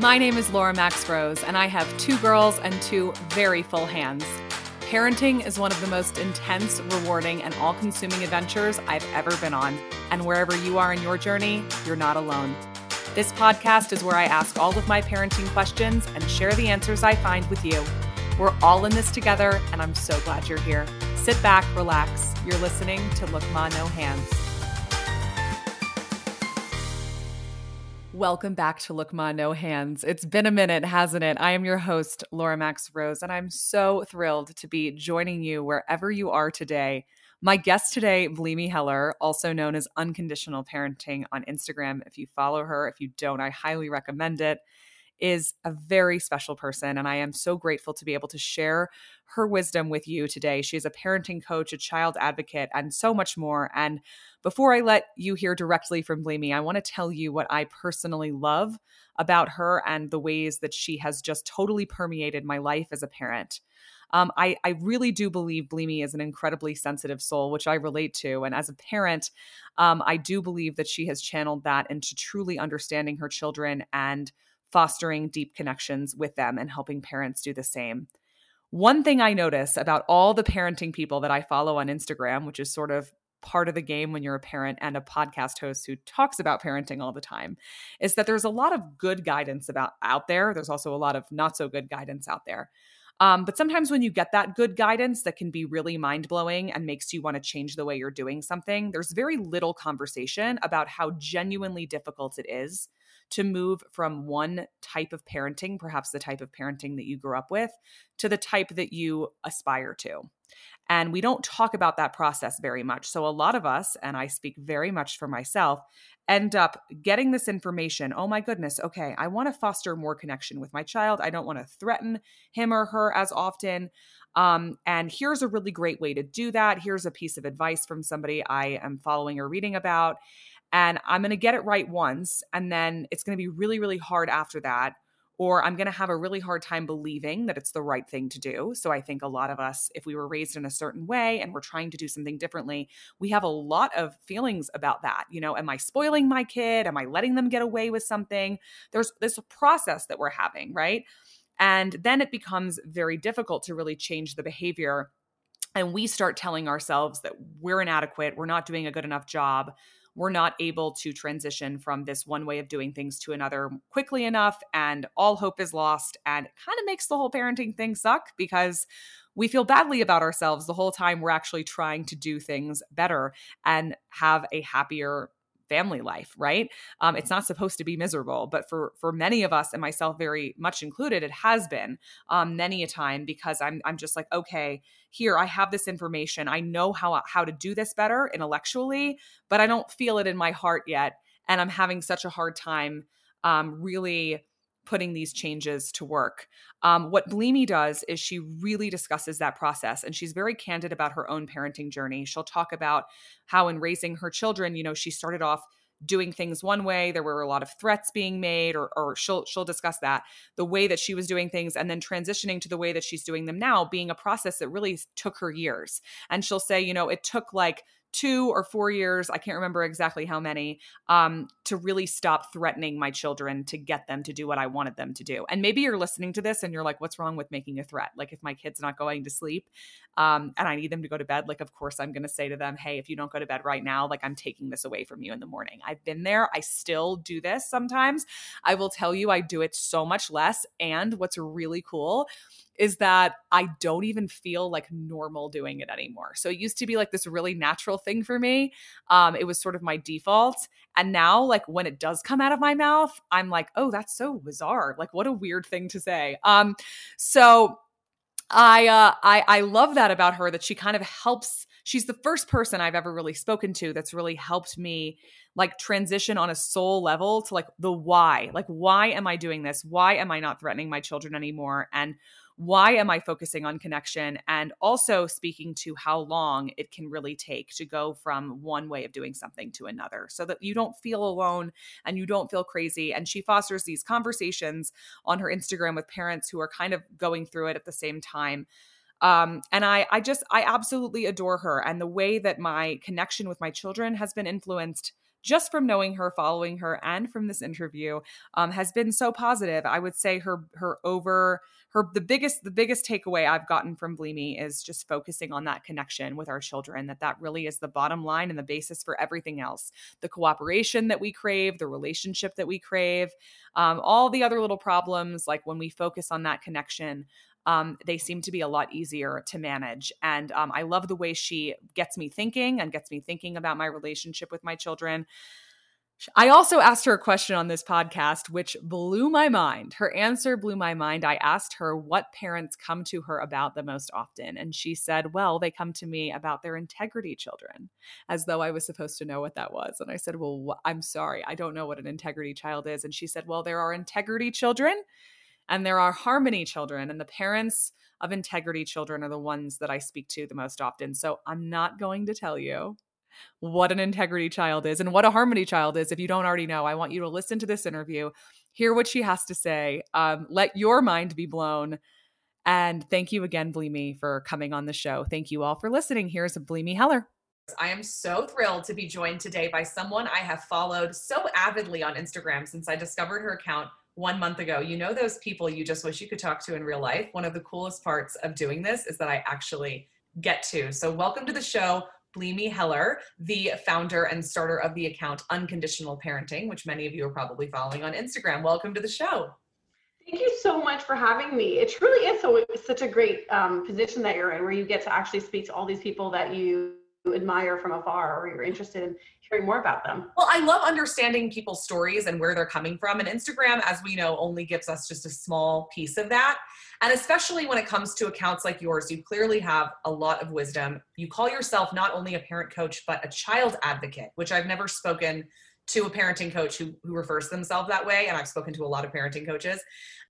My name is Laura Max Rose, and I have two girls and two very full hands. Parenting is one of the most intense, rewarding, and all consuming adventures I've ever been on. And wherever you are in your journey, you're not alone. This podcast is where I ask all of my parenting questions and share the answers I find with you. We're all in this together, and I'm so glad you're here. Sit back, relax. You're listening to Look Ma No Hands. Welcome back to Look Ma No Hands. It's been a minute, hasn't it? I am your host, Laura Max Rose, and I'm so thrilled to be joining you wherever you are today. My guest today, Bleemy Heller, also known as Unconditional Parenting on Instagram. If you follow her, if you don't, I highly recommend it is a very special person. And I am so grateful to be able to share her wisdom with you today. She is a parenting coach, a child advocate, and so much more. And before I let you hear directly from Bleemy, I want to tell you what I personally love about her and the ways that she has just totally permeated my life as a parent. Um, I, I really do believe Bleemy is an incredibly sensitive soul, which I relate to. And as a parent, um, I do believe that she has channeled that into truly understanding her children and fostering deep connections with them and helping parents do the same. One thing I notice about all the parenting people that I follow on Instagram, which is sort of part of the game when you're a parent and a podcast host who talks about parenting all the time is that there's a lot of good guidance about out there there's also a lot of not so good guidance out there um, but sometimes when you get that good guidance that can be really mind blowing and makes you want to change the way you're doing something, there's very little conversation about how genuinely difficult it is to move from one type of parenting, perhaps the type of parenting that you grew up with, to the type that you aspire to. And we don't talk about that process very much. So, a lot of us, and I speak very much for myself, end up getting this information. Oh my goodness, okay, I want to foster more connection with my child. I don't want to threaten him or her as often. Um, and here's a really great way to do that. Here's a piece of advice from somebody I am following or reading about and I'm going to get it right once and then it's going to be really really hard after that or I'm going to have a really hard time believing that it's the right thing to do. So I think a lot of us if we were raised in a certain way and we're trying to do something differently, we have a lot of feelings about that. You know, am I spoiling my kid? Am I letting them get away with something? There's this process that we're having, right? And then it becomes very difficult to really change the behavior and we start telling ourselves that we're inadequate, we're not doing a good enough job we're not able to transition from this one way of doing things to another quickly enough and all hope is lost and it kind of makes the whole parenting thing suck because we feel badly about ourselves the whole time we're actually trying to do things better and have a happier family life right? Um, it's not supposed to be miserable but for for many of us and myself very much included it has been um, many a time because i'm i'm just like okay here i have this information. I know how how to do this better intellectually but i don't feel it in my heart yet and i'm having such a hard time um, really putting these changes to work. Um, what Bleemy does is she really discusses that process and she's very candid about her own parenting journey. She'll talk about how, in raising her children, you know, she started off doing things one way there were a lot of threats being made or, or she'll she'll discuss that the way that she was doing things and then transitioning to the way that she's doing them now being a process that really took her years and she'll say you know it took like two or four years, I can't remember exactly how many, um, to really stop threatening my children to get them to do what I wanted them to do. And maybe you're listening to this and you're like, what's wrong with making a threat? Like, if my kid's not going to sleep um, and I need them to go to bed, like, of course, I'm going to say to them, hey, if you don't go to bed right now, like, I'm taking this away from you in the morning. I've been there. I still do this sometimes. I will tell you, I do it so much less. And what's really cool is that I don't even feel like normal doing it anymore. So it used to be like this really natural thing for me. Um, it was sort of my default. And now, like when it does come out of my mouth, I'm like, oh, that's so bizarre. Like, what a weird thing to say. Um, so I uh I I love that about her that she kind of helps she's the first person I've ever really spoken to that's really helped me like transition on a soul level to like the why. Like why am I doing this? Why am I not threatening my children anymore? And why am I focusing on connection? And also speaking to how long it can really take to go from one way of doing something to another so that you don't feel alone and you don't feel crazy. And she fosters these conversations on her Instagram with parents who are kind of going through it at the same time. Um, and I, I just, I absolutely adore her and the way that my connection with my children has been influenced just from knowing her, following her, and from this interview, um, has been so positive. I would say her her over her the biggest the biggest takeaway I've gotten from Bleemy is just focusing on that connection with our children. That that really is the bottom line and the basis for everything else. The cooperation that we crave, the relationship that we crave, um, all the other little problems like when we focus on that connection. Um, they seem to be a lot easier to manage. And um, I love the way she gets me thinking and gets me thinking about my relationship with my children. I also asked her a question on this podcast, which blew my mind. Her answer blew my mind. I asked her what parents come to her about the most often. And she said, Well, they come to me about their integrity children, as though I was supposed to know what that was. And I said, Well, wh- I'm sorry. I don't know what an integrity child is. And she said, Well, there are integrity children and there are harmony children. And the parents of integrity children are the ones that I speak to the most often. So I'm not going to tell you what an integrity child is and what a harmony child is. If you don't already know, I want you to listen to this interview, hear what she has to say, um, let your mind be blown. And thank you again, Bleemy, for coming on the show. Thank you all for listening. Here's Bleemy Heller. I am so thrilled to be joined today by someone I have followed so avidly on Instagram since I discovered her account one month ago. You know, those people you just wish you could talk to in real life. One of the coolest parts of doing this is that I actually get to. So, welcome to the show, Bleemy Heller, the founder and starter of the account Unconditional Parenting, which many of you are probably following on Instagram. Welcome to the show. Thank you so much for having me. It truly is so such a great um, position that you're in, where you get to actually speak to all these people that you admire from afar, or you're interested in hearing more about them. Well, I love understanding people's stories and where they're coming from, and Instagram, as we know, only gives us just a small piece of that. And especially when it comes to accounts like yours, you clearly have a lot of wisdom. You call yourself not only a parent coach, but a child advocate, which I've never spoken to a parenting coach who, who refers themselves that way. And I've spoken to a lot of parenting coaches.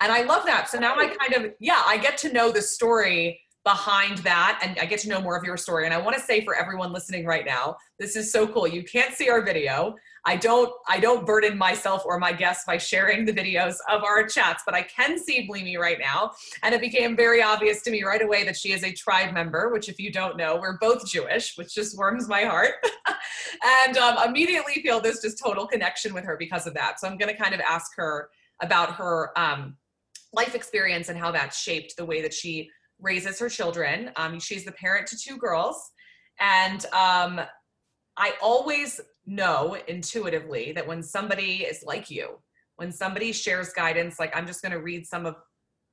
And I love that. So now I kind of, yeah, I get to know the story behind that and I get to know more of your story. And I want to say for everyone listening right now, this is so cool. You can't see our video. I don't I don't burden myself or my guests by sharing the videos of our chats, but I can see Bleemy right now. And it became very obvious to me right away that she is a tribe member, which if you don't know, we're both Jewish, which just warms my heart. and um, immediately feel this just total connection with her because of that. So I'm going to kind of ask her about her um, life experience and how that shaped the way that she raises her children. Um, she's the parent to two girls. And um, I always know intuitively that when somebody is like you, when somebody shares guidance, like I'm just going to read some of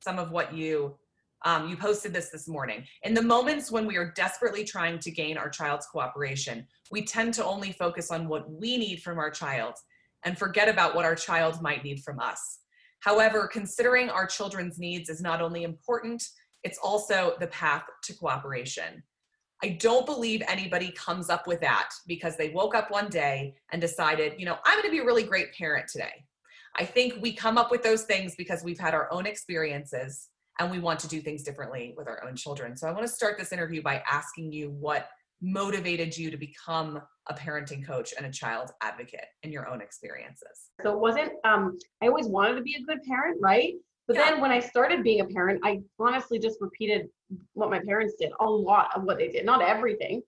some of what you um, you posted this this morning. In the moments when we are desperately trying to gain our child's cooperation, we tend to only focus on what we need from our child and forget about what our child might need from us. However, considering our children's needs is not only important, it's also the path to cooperation. I don't believe anybody comes up with that because they woke up one day and decided, you know, I'm going to be a really great parent today. I think we come up with those things because we've had our own experiences and we want to do things differently with our own children. So I want to start this interview by asking you what motivated you to become a parenting coach and a child advocate in your own experiences. So it wasn't um I always wanted to be a good parent, right? But yeah. then when I started being a parent, I honestly just repeated what my parents did, a lot of what they did, not everything.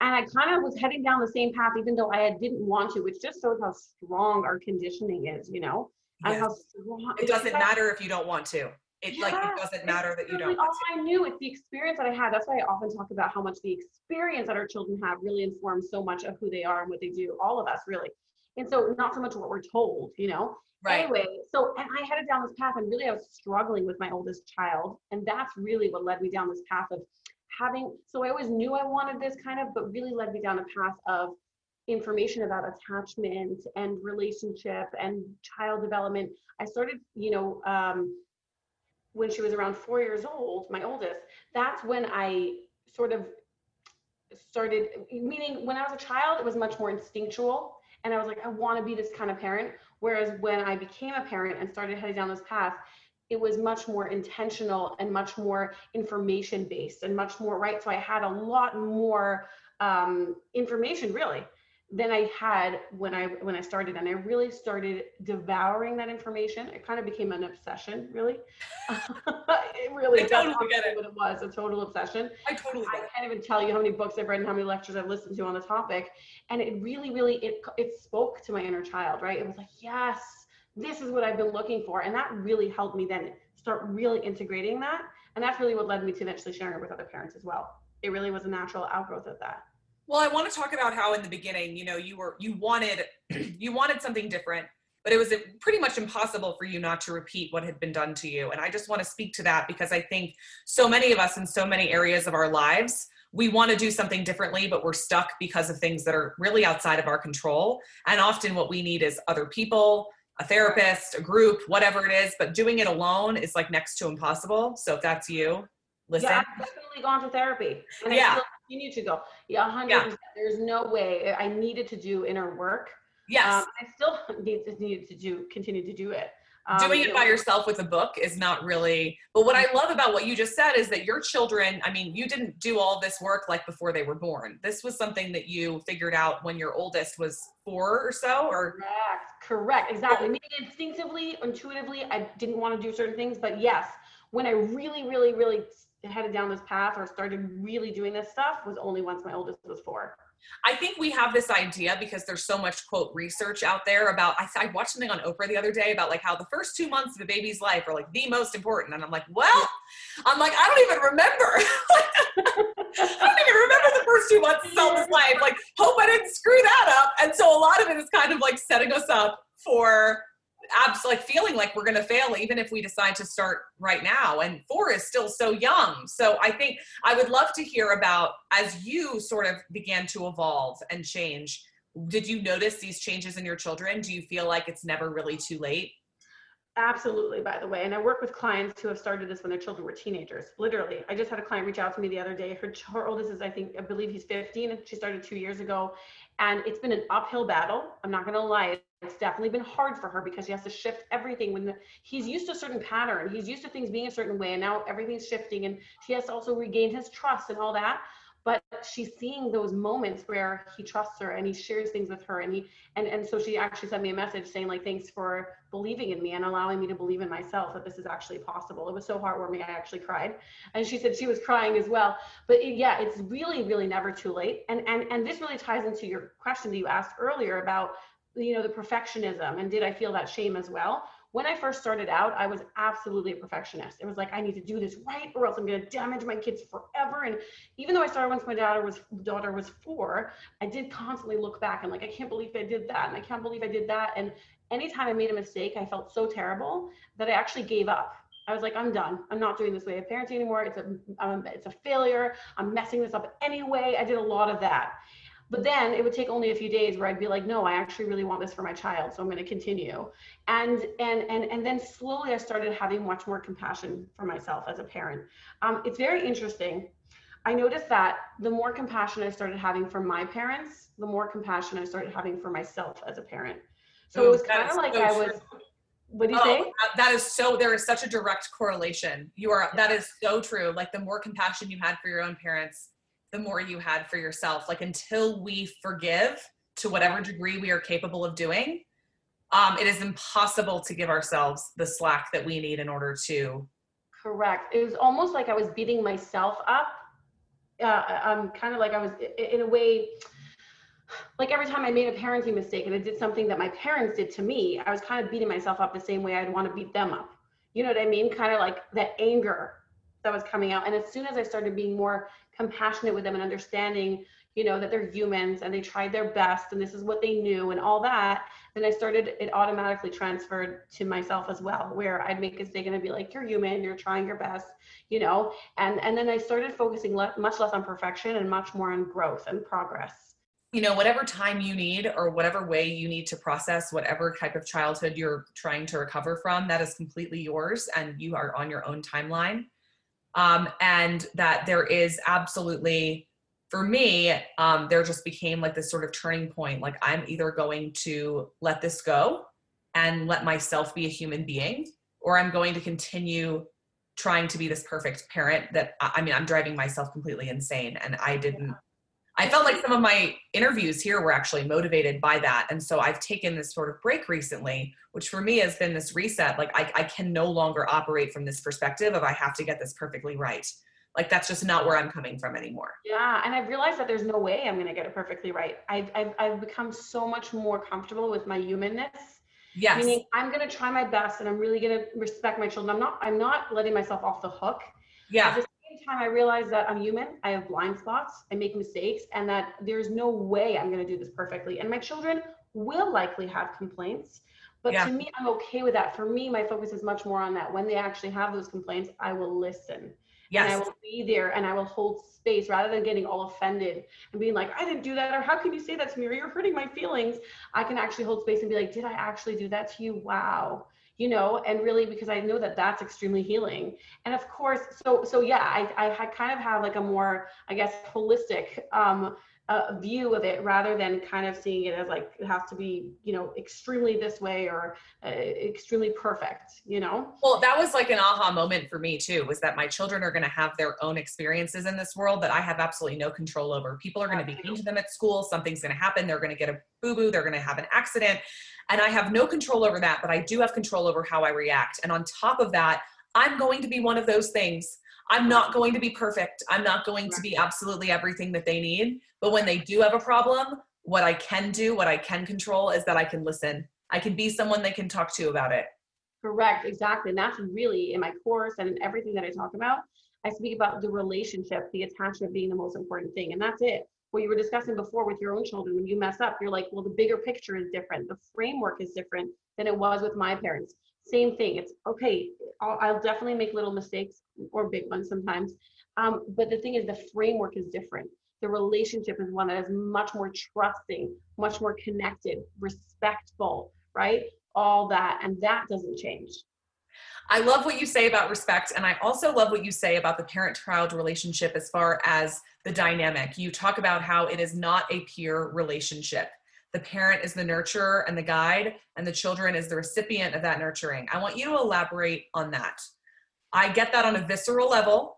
And I kind of was heading down the same path, even though I didn't want to, which just shows how strong our conditioning is, you know? And how strong it doesn't matter if you don't want to. It yeah, like it doesn't matter that you don't. All I knew it's the experience that I had. That's why I often talk about how much the experience that our children have really informs so much of who they are and what they do. All of us really, and so not so much what we're told, you know. Right. Anyway, so and I headed down this path, and really I was struggling with my oldest child, and that's really what led me down this path of having. So I always knew I wanted this kind of, but really led me down a path of information about attachment and relationship and child development. I started, you know, um, when she was around four years old, my oldest. That's when I sort of started. Meaning, when I was a child, it was much more instinctual and I was like, I want to be this kind of parent. Whereas when I became a parent and started heading down this path, it was much more intentional and much more information based and much more right. So I had a lot more um, information really than I had when I when I started, and I really started devouring that information. It kind of became an obsession, really. really I totally get it. what it was, a total obsession. I totally I can't even tell you how many books I've read and how many lectures I've listened to on the topic. And it really, really, it, it spoke to my inner child, right? It was like, yes, this is what I've been looking for. And that really helped me then start really integrating that. And that's really what led me to eventually sharing it with other parents as well. It really was a natural outgrowth of that. Well, I want to talk about how in the beginning, you know, you were you wanted you wanted something different, but it was uh, pretty much impossible for you not to repeat what had been done to you. And I just want to speak to that because I think so many of us in so many areas of our lives, we want to do something differently, but we're stuck because of things that are really outside of our control. And often what we need is other people, a therapist, a group, whatever it is, but doing it alone is like next to impossible. So if that's you, listen. Yeah, I've definitely gone to therapy. And yeah. I continue to go. Yeah, 100%. Yeah. There's no way I needed to do inner work. Yes. Um, I still need to, need to do, continue to do it. Um, Doing it by yourself with a book is not really, but what I love about what you just said is that your children, I mean, you didn't do all this work like before they were born. This was something that you figured out when your oldest was four or so, or? Correct, correct, exactly. Maybe instinctively, intuitively, I didn't want to do certain things, but yes, when I really, really, really headed down this path or started really doing this stuff was only once my oldest was four. I think we have this idea because there's so much quote research out there about. I, I watched something on Oprah the other day about like how the first two months of a baby's life are like the most important, and I'm like, well, I'm like, I don't even remember. I don't even remember the first two months of Selma's life. Like, hope I didn't screw that up. And so a lot of it is kind of like setting us up for abs like feeling like we're going to fail even if we decide to start right now and four is still so young so i think i would love to hear about as you sort of began to evolve and change did you notice these changes in your children do you feel like it's never really too late Absolutely, by the way. And I work with clients who have started this when their children were teenagers. Literally. I just had a client reach out to me the other day. Her, her oldest is, I think, I believe he's 15, and she started two years ago. And it's been an uphill battle. I'm not going to lie it's definitely been hard for her because she has to shift everything when the, he's used to a certain pattern. He's used to things being a certain way and now everything's shifting and she has to also regain his trust and all that. But she's seeing those moments where he trusts her and he shares things with her and he and and so she actually sent me a message saying like thanks for believing in me and allowing me to believe in myself that this is actually possible. It was so heartwarming i actually cried. And she said she was crying as well. But it, yeah it's really really never too late. And and and this really ties into your question that you asked earlier about you know the perfectionism and did i feel that shame as well when i first started out i was absolutely a perfectionist it was like i need to do this right or else i'm going to damage my kids forever and even though i started once my daughter was daughter was four i did constantly look back and like i can't believe i did that and i can't believe i did that and anytime i made a mistake i felt so terrible that i actually gave up I was like, I'm done. I'm not doing this way of parenting anymore. It's a, um, it's a failure. I'm messing this up anyway. I did a lot of that. But then it would take only a few days where I'd be like, no, I actually really want this for my child, so I'm going to continue. And and and and then slowly I started having much more compassion for myself as a parent. Um, it's very interesting. I noticed that the more compassion I started having for my parents, the more compassion I started having for myself as a parent. So it was kind of like so I was. What do you oh, think? That is so. There is such a direct correlation. You are. That is so true. Like the more compassion you had for your own parents, the more you had for yourself. Like until we forgive to whatever degree we are capable of doing, um, it is impossible to give ourselves the slack that we need in order to. Correct. It was almost like I was beating myself up. Uh, I'm kind of like I was in a way, like every time I made a parenting mistake and I did something that my parents did to me, I was kind of beating myself up the same way I'd want to beat them up. You know what I mean? Kind of like that anger that was coming out. And as soon as I started being more compassionate with them and understanding you know that they're humans and they tried their best and this is what they knew and all that then i started it automatically transferred to myself as well where i'd make a mistake and i'd be like you're human you're trying your best you know and and then i started focusing le- much less on perfection and much more on growth and progress. You know whatever time you need or whatever way you need to process whatever type of childhood you're trying to recover from that is completely yours and you are on your own timeline um, and that there is absolutely for me um, there just became like this sort of turning point like i'm either going to let this go and let myself be a human being or i'm going to continue trying to be this perfect parent that i mean i'm driving myself completely insane and i didn't I felt like some of my interviews here were actually motivated by that. And so I've taken this sort of break recently, which for me has been this reset. Like I, I can no longer operate from this perspective of I have to get this perfectly right. Like that's just not where I'm coming from anymore. Yeah. And I've realized that there's no way I'm going to get it perfectly right. I've, I've, I've become so much more comfortable with my humanness. Yes. Meaning I'm going to try my best and I'm really going to respect my children. I'm not, I'm not letting myself off the hook. Yeah same time, I realize that I'm human. I have blind spots. I make mistakes, and that there's no way I'm going to do this perfectly. And my children will likely have complaints. But yeah. to me, I'm okay with that. For me, my focus is much more on that. When they actually have those complaints, I will listen. Yes. And I will be there and I will hold space rather than getting all offended and being like, I didn't do that, or how can you say that to me, or you're hurting my feelings. I can actually hold space and be like, Did I actually do that to you? Wow you know, and really because I know that that's extremely healing. And of course, so so yeah, I I kind of have like a more I guess holistic um, uh, view of it rather than kind of seeing it as like it has to be you know extremely this way or uh, extremely perfect you know? Well that was like an aha moment for me too was that my children are going to have their own experiences in this world that i have absolutely no control over. People are going to be mean to them at school something's going to happen they're going to get a boo-boo they're going to have an accident and I have no control over that, but I do have control over how I react. And on top of that, I'm going to be one of those things. I'm not going to be perfect. I'm not going to be absolutely everything that they need. But when they do have a problem, what I can do, what I can control is that I can listen. I can be someone they can talk to about it. Correct, exactly. And that's really in my course and in everything that I talk about. I speak about the relationship, the attachment being the most important thing. And that's it what you were discussing before with your own children when you mess up you're like well the bigger picture is different. The framework is different than it was with my parents. Same thing. It's okay i'll, I'll definitely make little mistakes or big ones sometimes. Um, but the thing is the framework is different. The relationship is one that is much more trusting much more connected respectful right? All that and that doesn't change I love what you say about respect. And I also love what you say about the parent child relationship as far as the dynamic. You talk about how it is not a peer relationship. The parent is the nurturer and the guide, and the children is the recipient of that nurturing. I want you to elaborate on that. I get that on a visceral level.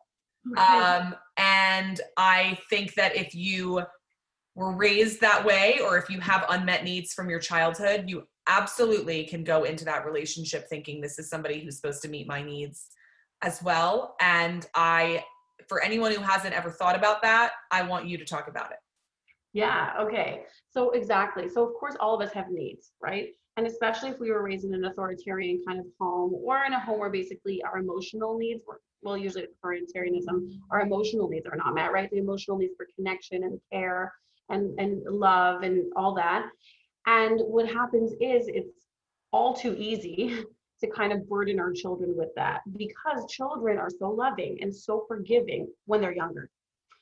Um, and I think that if you were raised that way, or if you have unmet needs from your childhood, you absolutely can go into that relationship thinking this is somebody who's supposed to meet my needs as well. And I, for anyone who hasn't ever thought about that, I want you to talk about it. Yeah, okay. So, exactly. So, of course, all of us have needs, right? And especially if we were raised in an authoritarian kind of home or in a home where basically our emotional needs were, well, usually authoritarianism, our emotional needs are not met, right? The emotional needs for connection and care and, and love and all that. And what happens is it's all too easy to kind of burden our children with that because children are so loving and so forgiving when they're younger.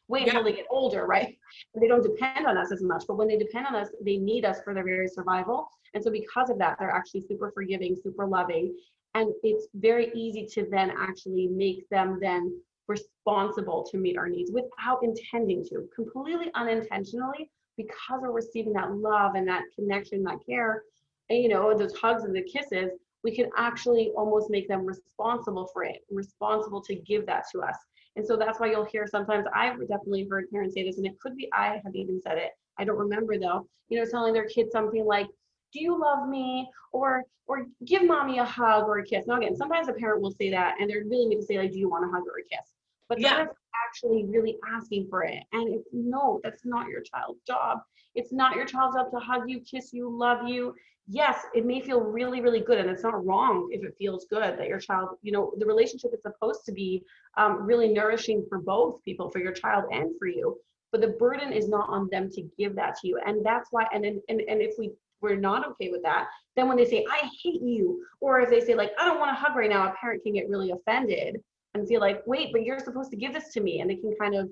Wait until they get older, right? They don't depend on us as much. But when they depend on us, they need us for their very survival. And so because of that, they're actually super forgiving, super loving. And it's very easy to then actually make them then responsible to meet our needs without intending to, completely unintentionally, because we're receiving that love and that connection, that care, and you know, those hugs and the kisses, we can actually almost make them responsible for it, responsible to give that to us. And so that's why you'll hear sometimes I've definitely heard parents say this, and it could be I have even said it. I don't remember though, you know, telling their kids something like, do you love me? Or or give mommy a hug or a kiss. Now again, sometimes a parent will say that and they're really mean to say, like, do you want a hug or a kiss? But yeah actually really asking for it. And it's no, that's not your child's job. It's not your child's job to hug you, kiss you, love you. Yes, it may feel really, really good, and it's not wrong if it feels good that your child, you know, the relationship is supposed to be um, really nourishing for both people, for your child and for you. But the burden is not on them to give that to you, and that's why. And then, and and if we we're not okay with that, then when they say I hate you, or if they say like I don't want to hug right now, a parent can get really offended and feel like, wait, but you're supposed to give this to me. And they can kind of,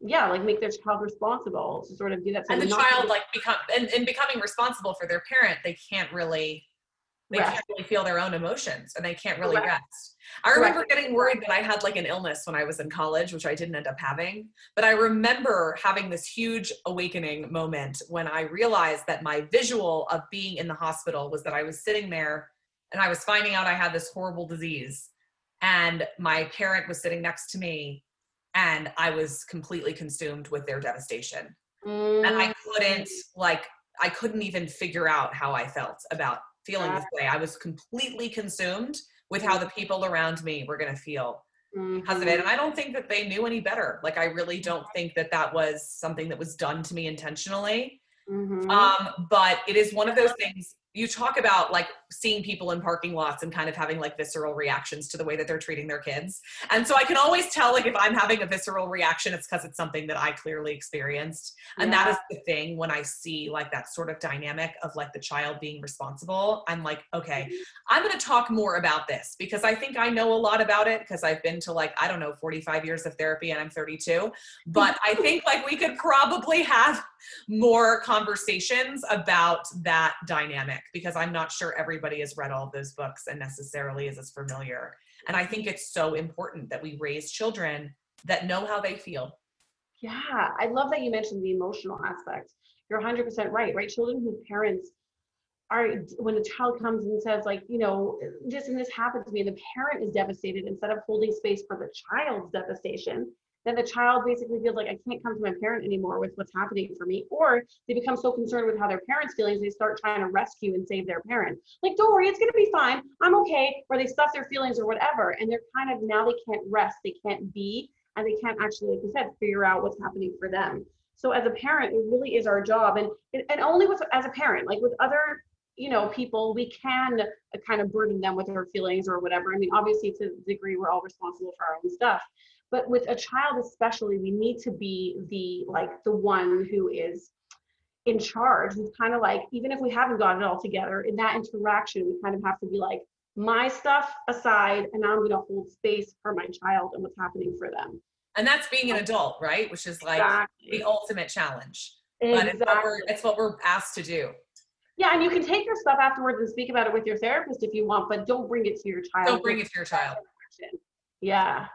yeah, like make their child responsible to sort of do that. And the child like become, and, and becoming responsible for their parent, they can't really, they rest. can't really feel their own emotions and they can't really Correct. rest. I remember Correct. getting worried that I had like an illness when I was in college, which I didn't end up having. But I remember having this huge awakening moment when I realized that my visual of being in the hospital was that I was sitting there and I was finding out I had this horrible disease and my parent was sitting next to me and i was completely consumed with their devastation Mm. And I couldn't like I couldn't even figure out how I felt about feeling this way. I was completely consumed with how the people around me were going to feel mm-hmm. because of it. And I don't think that they knew any better. Like, I really don't think that that was something that was done to me intentionally. Mm-hmm. Um, but it is one of those things you talk about like seeing people in parking lots and kind of having like visceral reactions to the way that they're treating their kids. And so I can always tell like if I'm having a visceral reaction, it's because it's something that I clearly experienced. And that is the thing when I see like that sort of dynamic of like the child being responsible, I'm like, okay, mm-hmm. I'm going to talk more about this because I think I know a lot about it because I've been to like, I don't know, 45 years of therapy and I'm 32. But I think like we could probably have more conversations about that dynamic because I'm not sure everybody has read all of those books and necessarily is as familiar. And I think it's so important that we raise children that know how they feel. Yeah, I love that you mentioned the emotional aspect. You're 100% right, right? Children whose parents are, when a child comes and says, like, you know, this and this happened to me, and the parent is devastated, instead of holding space for the child's devastation, then the child basically feels like I can't come to my parent anymore with what's happening for me. Or they become so concerned with how their parents' feelings, they start trying to rescue and save their parent. Like, don't worry, it's gonna be fine. I'm okay. Or they stuff their feelings or whatever. And they're kind of now they can't rest, they can't be, and they can't actually, like you said, figure out what's happening for them. So as a parent, it really is our job. And and only with as a parent, like with other you know people we can uh, kind of burden them with our feelings or whatever i mean obviously to the degree we're all responsible for our own stuff but with a child especially we need to be the like the one who is in charge who's kind of like even if we haven't got it all together in that interaction we kind of have to be like my stuff aside and now i'm going to hold space for my child and what's happening for them and that's being an adult right which is like exactly. the ultimate challenge exactly. but it's what, we're, it's what we're asked to do yeah, and you can take your stuff afterwards and speak about it with your therapist if you want, but don't bring it to your child. Don't bring it to your child. Yeah.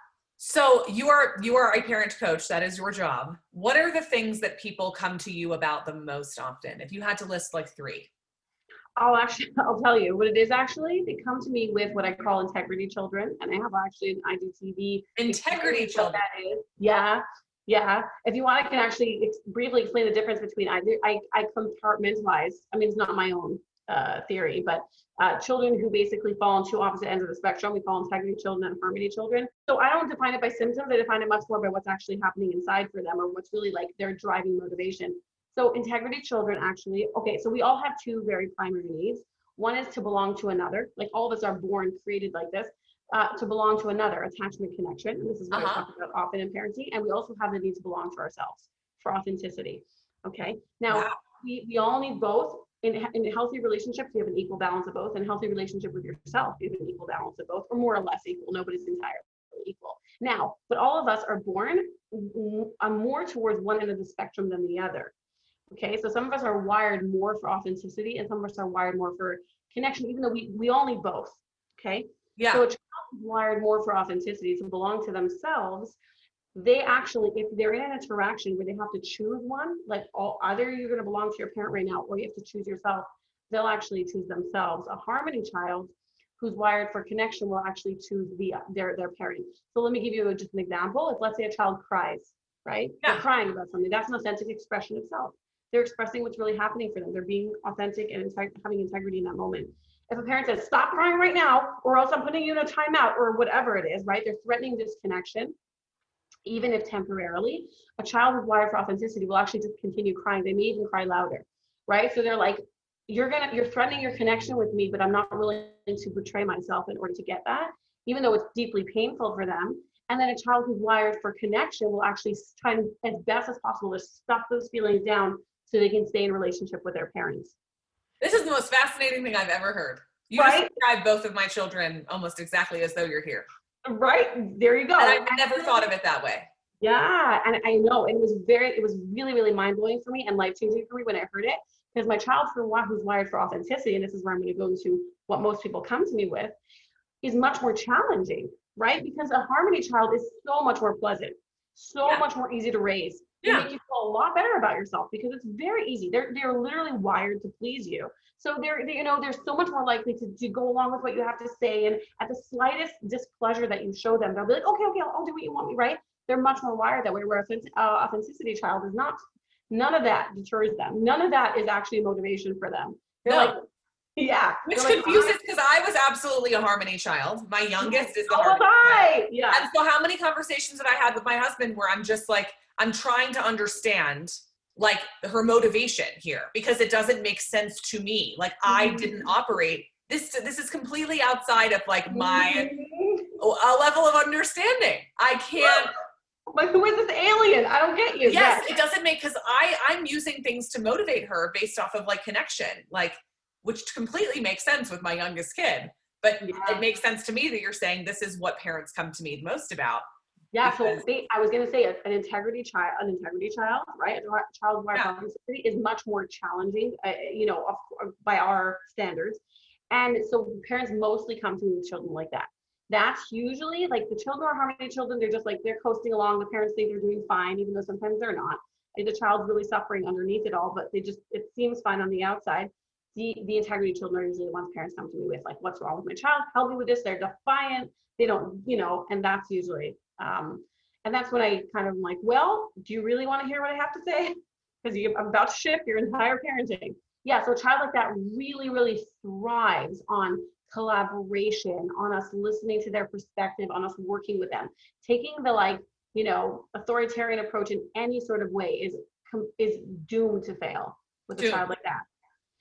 So you are you are a parent coach. That is your job. What are the things that people come to you about the most often? If you had to list like three. I'll actually I'll tell you what it is actually. They come to me with what I call integrity children, and I have actually an IGTV. Integrity children. That is. Yeah. Yeah. If you want, I can actually briefly explain the difference between I, I I compartmentalize. I mean, it's not my own uh, theory, but uh, children who basically fall on two opposite ends of the spectrum. We call integrity children and harmony children. So I don't define it by symptoms. I define it much more by what's actually happening inside for them or what's really like their driving motivation. So integrity children actually, okay, so we all have two very primary needs. One is to belong to another. Like all of us are born created like this. Uh, to belong to another, attachment connection. And this is what uh-huh. I talk about often in parenting. And we also have the need to belong to ourselves for authenticity. Okay. Now, wow. we, we all need both in, in healthy relationships, you have an equal balance of both. In healthy relationship with yourself, you have an equal balance of both, or more or less equal. Nobody's entirely equal. Now, but all of us are born uh, more towards one end of the spectrum than the other. Okay, so some of us are wired more for authenticity, and some of us are wired more for connection, even though we, we all need both. Okay. Yeah. So a child is wired more for authenticity to belong to themselves they actually, if they're in an interaction where they have to choose one, like all, either you're going to belong to your parent right now or you have to choose yourself, they'll actually choose themselves. A harmony child who's wired for connection will actually choose the their their parent. So let me give you just an example. If let's say a child cries, right? Yeah. They're crying about something. That's an authentic expression of self. They're expressing what's really happening for them. They're being authentic and integ- having integrity in that moment. If a parent says, "Stop crying right now," or else I'm putting you in a timeout, or whatever it is, right? They're threatening disconnection even if temporarily, a child with wired for authenticity will actually just continue crying. They may even cry louder, right? So they're like, you're gonna, you're threatening your connection with me, but I'm not willing to betray myself in order to get that, even though it's deeply painful for them. And then a child who's wired for connection will actually try and, as best as possible to stuff those feelings down so they can stay in relationship with their parents. This is the most fascinating thing I've ever heard. You right? describe both of my children almost exactly as though you're here. Right. There you go. And I never thought of it that way. Yeah. And I know it was very, it was really, really mind blowing for me and life changing for me when I heard it. Because my child, for one who's wired for authenticity, and this is where I'm going to go into what most people come to me with, is much more challenging, right? Because a harmony child is so much more pleasant, so yeah. much more easy to raise. Yeah. make you feel a lot better about yourself because it's very easy. They're they're literally wired to please you. So they're, they, you know, they're so much more likely to, to go along with what you have to say. And at the slightest displeasure that you show them, they'll be like, okay, okay, I'll, I'll do what you want me, right? They're much more wired that way, where uh, authenticity child is not None of that deters them. None of that is actually motivation for them. They're no. like, yeah. Which like, confuses because I was absolutely a harmony child. My youngest is the oh, harmony child. Yeah. And so how many conversations that I had with my husband where I'm just like, I'm trying to understand like her motivation here because it doesn't make sense to me. Like mm-hmm. I didn't operate this this is completely outside of like my mm-hmm. a level of understanding. I can't like who is this alien? I don't get you. Yes, it doesn't make because I I'm using things to motivate her based off of like connection. Like which completely makes sense with my youngest kid. But yeah. it makes sense to me that you're saying this is what parents come to me the most about. Yeah, because so they, I was going to say an integrity child, an integrity child, right? A child who yeah. is much more challenging, uh, you know, by our standards. And so parents mostly come to me with children like that. That's usually like the children are harmony children. They're just like they're coasting along. The parents think they're doing fine, even though sometimes they're not. Like the child's really suffering underneath it all, but they just it seems fine on the outside the, the integrity children are usually the ones parents come to me with, like, what's wrong with my child? Help me with this. They're defiant. They don't, you know, and that's usually, um, and that's when I kind of am like, well, do you really want to hear what I have to say? Because I'm about to shift your entire parenting. Yeah, so a child like that really, really thrives on collaboration, on us listening to their perspective, on us working with them. Taking the like, you know, authoritarian approach in any sort of way is is doomed to fail with a child like that.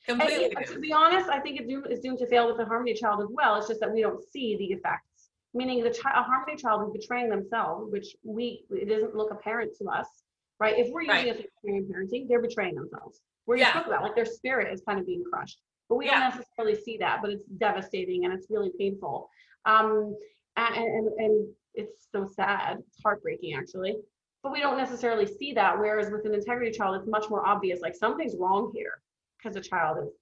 Completely. And, to be honest, I think it do, is doomed to fail with a harmony child as well. It's just that we don't see the effects. Meaning the child, a harmony child is betraying themselves, which we it doesn't look apparent to us, right? If we're using right. a parenting, they're betraying themselves. Where you yeah. spoke about, like their spirit is kind of being crushed, but we yeah. don't necessarily see that. But it's devastating and it's really painful, um, and, and and it's so sad. It's heartbreaking actually but we don't necessarily see that. Whereas with an integrity child, it's much more obvious, like something's wrong here because a child is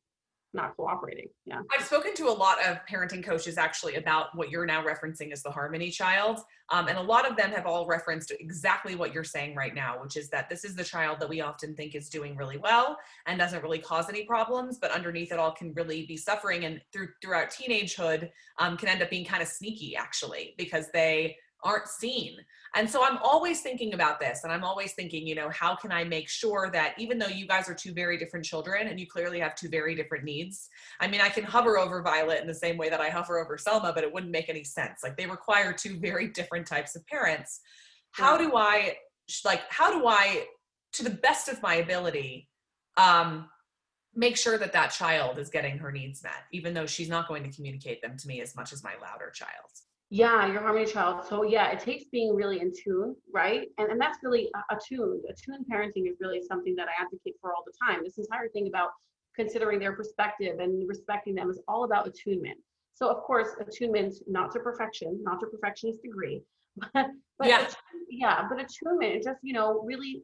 not cooperating. Yeah. I've spoken to a lot of parenting coaches actually about what you're now referencing as the harmony child. Um, and a lot of them have all referenced exactly what you're saying right now, which is that this is the child that we often think is doing really well and doesn't really cause any problems, but underneath it all can really be suffering and through throughout teenagehood um, can end up being kind of sneaky actually because they aren't seen. And so I'm always thinking about this and I'm always thinking, you know, how can I make sure that even though you guys are two very different children and you clearly have two very different needs, I mean, I can hover over Violet in the same way that I hover over Selma, but it wouldn't make any sense. Like they require two very different types of parents. How do I, like, how do I, to the best of my ability, um, make sure that that child is getting her needs met, even though she's not going to communicate them to me as much as my louder child? Yeah, your harmony child. So yeah, it takes being really in tune, right? And and that's really attuned. Attuned parenting is really something that I advocate for all the time. This entire thing about considering their perspective and respecting them is all about attunement. So of course, attunement not to perfection, not to perfectionist degree, but, but yeah, yeah, but attunement just you know really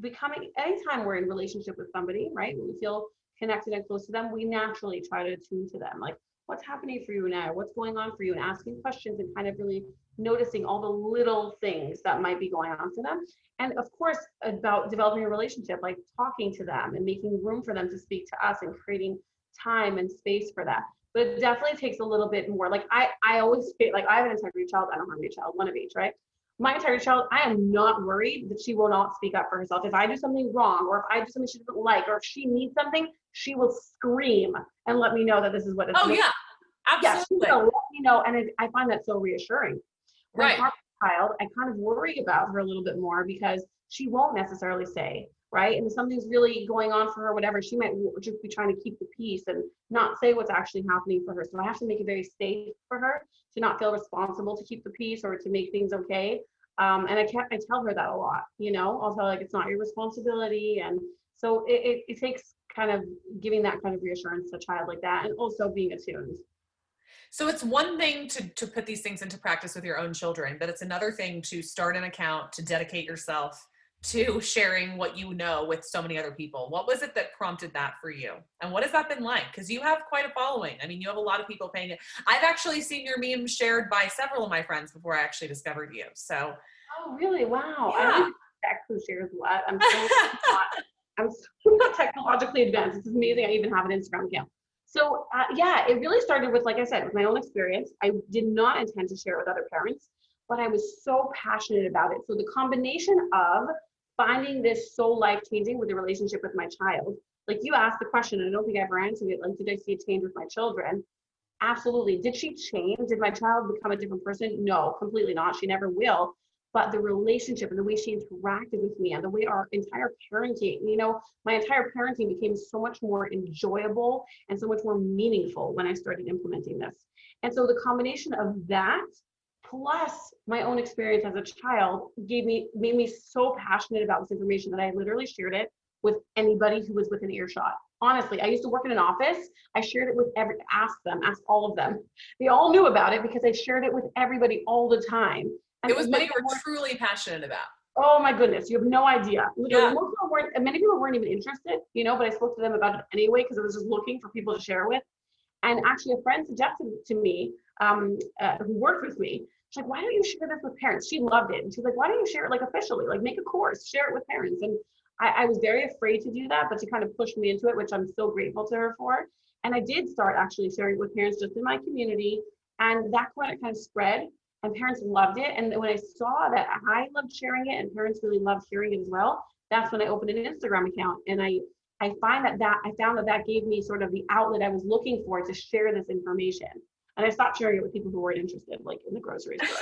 becoming. Anytime we're in relationship with somebody, right? We feel connected and close to them, we naturally try to attune to them. Like what's happening for you now? What's going on for you? And asking questions and kind of really noticing all the little things that might be going on for them. And of course, about developing a relationship, like talking to them and making room for them to speak to us and creating time and space for that. But it definitely takes a little bit more. Like I, I always feel like I have an integrity child. I don't have any child, one of each, right? My entire child, I am not worried that she will not speak up for herself. If I do something wrong, or if I do something she doesn't like, or if she needs something, she will scream and let me know that this is what it's. Oh yeah, absolutely. Yeah, let me know, and it, I find that so reassuring. When right. child, I kind of worry about her a little bit more because she won't necessarily say right, and if something's really going on for her, whatever. She might just be trying to keep the peace and not say what's actually happening for her. So I have to make it very safe for her to not feel responsible to keep the peace or to make things okay. Um, and I can't, I tell her that a lot, you know, I'll tell like, it's not your responsibility. And so it, it, it takes kind of giving that kind of reassurance to a child like that and also being attuned so it's one thing to to put these things into practice with your own children but it's another thing to start an account to dedicate yourself to sharing what you know with so many other people what was it that prompted that for you and what has that been like because you have quite a following i mean you have a lot of people paying it i've actually seen your memes shared by several of my friends before i actually discovered you so oh really wow yeah. I who shares what i'm so I'm so not technologically advanced. It's amazing I even have an Instagram account. So uh, yeah, it really started with, like I said, with my own experience. I did not intend to share it with other parents, but I was so passionate about it. So the combination of finding this so life changing with the relationship with my child. Like you asked the question, and I don't think I ever answered it. Like, did I see a change with my children? Absolutely. Did she change? Did my child become a different person? No, completely not. She never will. But the relationship and the way she interacted with me and the way our entire parenting, you know, my entire parenting became so much more enjoyable and so much more meaningful when I started implementing this. And so the combination of that plus my own experience as a child gave me made me so passionate about this information that I literally shared it with anybody who was within earshot. Honestly, I used to work in an office. I shared it with every ask them, ask all of them. They all knew about it because I shared it with everybody all the time. And it was what you were truly passionate about. Oh my goodness, you have no idea. Literally, yeah. most people weren't, many people weren't even interested, you know, but I spoke to them about it anyway because I was just looking for people to share with. And actually, a friend suggested to me, um, uh, who worked with me, she's like, why don't you share this with parents? She loved it. And she's like, why don't you share it like officially? Like make a course, share it with parents. And I, I was very afraid to do that, but she kind of pushed me into it, which I'm so grateful to her for. And I did start actually sharing with parents just in my community. And that kind of kind of spread and parents loved it. And when I saw that I loved sharing it and parents really loved hearing it as well, that's when I opened an Instagram account. And I I find that that I found that that gave me sort of the outlet I was looking for to share this information. And I stopped sharing it with people who weren't interested, like in the grocery store.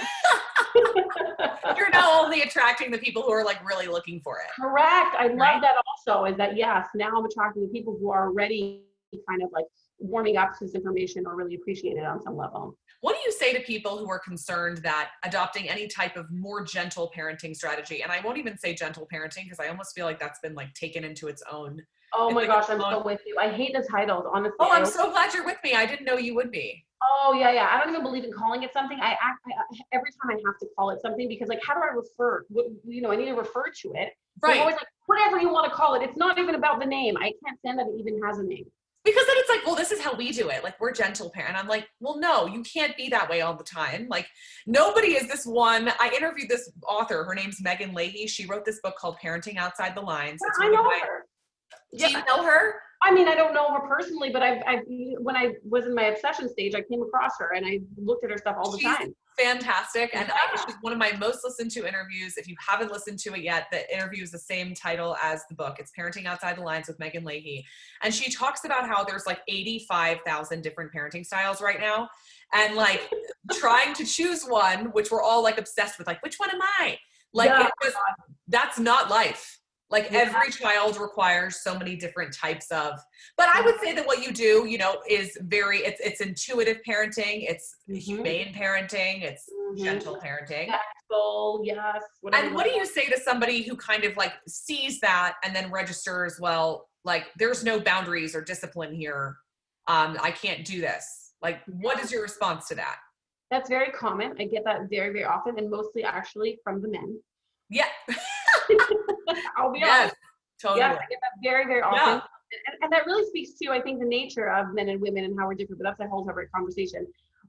You're now only attracting the people who are like really looking for it. Correct. I right? love that also is that yes, now I'm attracting the people who are already kind of like warming up to this information or really appreciate it on some level. What do you say to people who are concerned that adopting any type of more gentle parenting strategy, and I won't even say gentle parenting because I almost feel like that's been like taken into its own. Oh my gosh, I'm so with you. I hate the titles, honestly. Oh, I'm so glad you're with me. I didn't know you would be. Oh yeah, yeah. I don't even believe in calling it something. I act I, every time I have to call it something because like, how do I refer? What, you know, I need to refer to it. Right. So I'm always like, whatever you want to call it. It's not even about the name. I can't stand that it even has a name because then it's like well this is how we do it like we're gentle parent i'm like well no you can't be that way all the time like nobody is this one i interviewed this author her name's meghan leahy she wrote this book called parenting outside the lines yeah, i know my, her do yeah. you know her I mean, I don't know her personally, but I've, I've when I was in my obsession stage, I came across her and I looked at her stuff all the she's time. Fantastic, and yeah. I, she's one of my most listened to interviews. If you haven't listened to it yet, the interview is the same title as the book. It's "Parenting Outside the Lines" with Meghan Leahy, and she talks about how there's like eighty-five thousand different parenting styles right now, and like trying to choose one, which we're all like obsessed with. Like, which one am I? Like, yeah. just, that's not life like yeah. every child requires so many different types of but i would say that what you do you know is very it's it's intuitive parenting it's mm-hmm. humane parenting it's mm-hmm. gentle parenting. Tactful, yes and what do you say to somebody who kind of like sees that and then registers well like there's no boundaries or discipline here um i can't do this? Like what is your response to that? That's very common. I get that very very often and mostly actually from the men. Yeah I'll be yes, honest. Totally. Yes, I get that very, very often. Yeah. And, and, that really speaks to, I think, the nature of men and women and how we're different, but that's a whole separate conversation.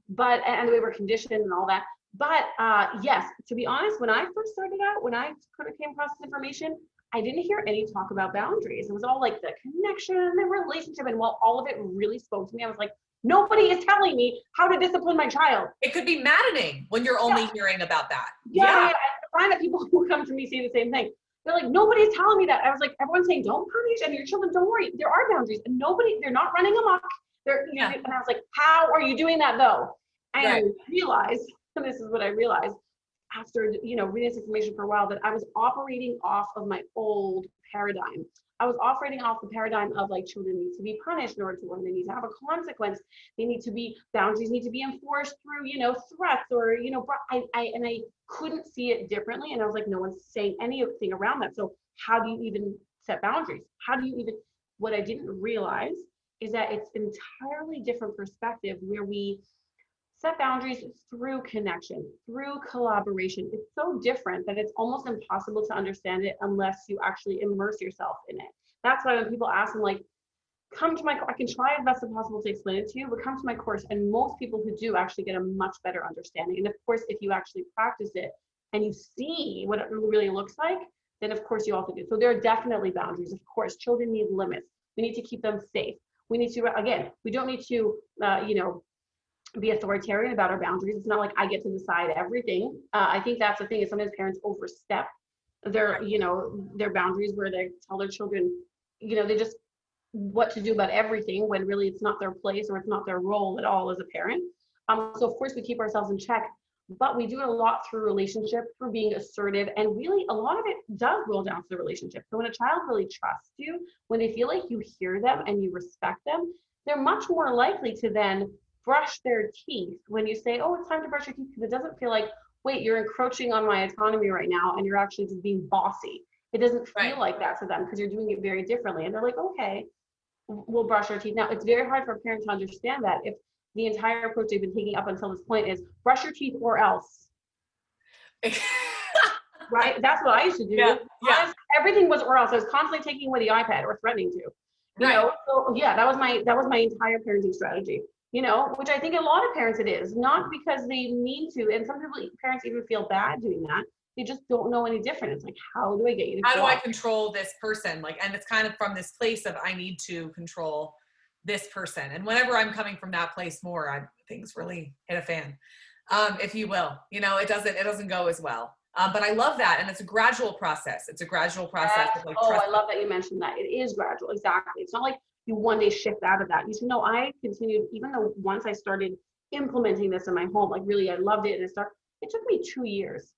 But, and the way we're conditioned and all that. But uh, yes, to be honest, when I first started out, when I kind of came across this information, I didn't hear any talk about boundaries. It was all like the connection, the relationship. And while all of it really spoke to me, I was like, nobody is telling me how to discipline my child. It could be maddening when you're only yeah. hearing about that. Yeah. yeah. I find that people who come to me say the same thing. They're like, nobody's telling me that. I was like, everyone's saying, don't punish, and your children, don't worry. There are boundaries, and nobody, they're not running amok. They're, yeah. and I was like, how are you doing that though? And right. I realized, and this is what I realized after, you know, reading this information for a while, that I was operating off of my old paradigm. I was operating off the paradigm of like children need to be punished in order to learn. They need to have a consequence. They need to be boundaries need to be enforced through you know threats or you know I, I and I couldn't see it differently. And I was like, no one's saying anything around that. So how do you even set boundaries? How do you even? What I didn't realize is that it's entirely different perspective where we set boundaries through connection, through collaboration. It's so different that it's almost impossible to understand it unless you actually immerse yourself in it. That's why when people ask me, like, come to my, I can try as best as possible to explain it to you, but come to my course. And most people who do actually get a much better understanding. And of course, if you actually practice it and you see what it really looks like, then of course you also do. So there are definitely boundaries. Of course, children need limits. We need to keep them safe. We need to, again, we don't need to, uh, you know, be authoritarian about our boundaries. It's not like I get to decide everything. Uh, I think that's the thing is sometimes parents overstep their you know their boundaries where they tell their children you know they just what to do about everything when really it's not their place or it's not their role at all as a parent um, so of course we keep ourselves in check but we do it a lot through relationship through being assertive and really a lot of it does roll down to the relationship so when a child really trusts you when they feel like you hear them and you respect them they're much more likely to then brush their teeth when you say oh it's time to brush your teeth because it doesn't feel like wait, you're encroaching on my autonomy right now and you're actually just being bossy. It doesn't feel right. like that to them because you're doing it very differently. And they're like, okay, we'll brush our teeth. Now, it's very hard for a parent to understand that if the entire approach they've been taking up until this point is brush your teeth or else. right? That's what I used to do. Yeah. yeah. Everything was or else. I was constantly taking away the iPad or threatening to. You right. know, so yeah, that was my that was my entire parenting strategy you know, which I think a lot of parents it is, not because they mean to. And some people, parents even feel bad doing that. They just don't know any different. It's like, how do I get you to? How do I control this person? Like, and it's kind of from this place of I need to control this person. And whenever I'm coming from that place more, I things really hit a fan, um, if you will. You know, it doesn't it doesn't go as well. Um, but I love that, and it's a gradual process. It's a gradual process. Yes. Like oh, I love that you mentioned that. It is gradual, exactly. It's not like you one day shift out of that. You said, no, I continued, even though once I started implementing this in my home, like really I loved it and it started, it took me two years.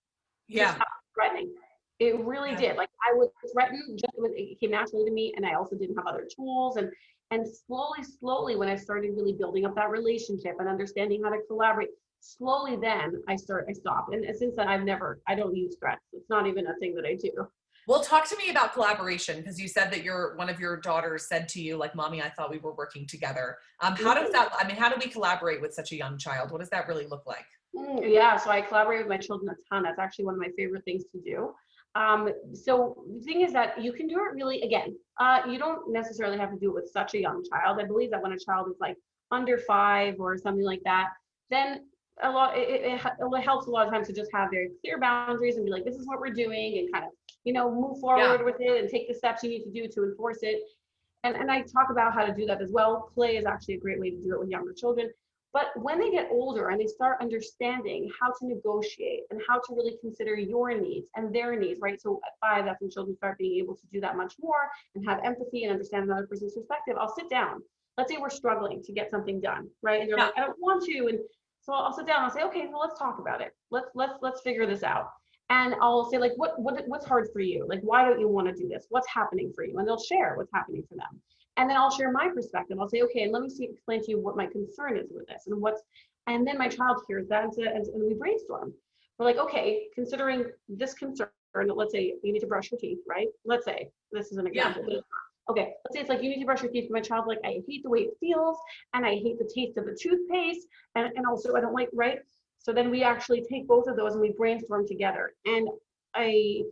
Yeah. Threatening. It really yeah. did. Like I was threaten just it came naturally to me and I also didn't have other tools and and slowly, slowly when I started really building up that relationship and understanding how to collaborate, slowly then I start I stopped. And since then I've never I don't use threats. It's not even a thing that I do. Well, talk to me about collaboration because you said that your one of your daughters said to you, like, "Mommy, I thought we were working together." Um, how does that? I mean, how do we collaborate with such a young child? What does that really look like? Mm, yeah, so I collaborate with my children a ton. That's actually one of my favorite things to do. Um, so the thing is that you can do it really again. Uh, you don't necessarily have to do it with such a young child. I believe that when a child is like under five or something like that, then a lot it, it, it, helps a lot of times to just have very clear boundaries and be like this is what we're doing and kind of you know move forward yeah. with it and take the steps you need to do to enforce it and and i talk about how to do that as well play is actually a great way to do it with younger children but when they get older and they start understanding how to negotiate and how to really consider your needs and their needs, right? So at five, that's when children start being able to do that much more and have empathy and understand another person's perspective. I'll sit down. Let's say we're struggling to get something done, right? And they're yeah. like, I don't want to. And so I'll sit down. I'll say, okay, well, let's talk about it. Let's let's let's figure this out. And I'll say, like, what what what's hard for you? Like, why don't you want to do this? What's happening for you? And they'll share what's happening for them. And then I'll share my perspective. I'll say, okay, and let me see, explain to you what my concern is with this and what's. And then my child hears that, and, and we brainstorm. We're like, okay, considering this concern, let's say you need to brush your teeth, right? Let's say this is an example, yeah okay, let's say it's like you need to brush your teeth. My child like I hate the way it feels, and I hate the taste of the toothpaste, and and also I don't like right. So then we actually take both of those and we brainstorm together. And I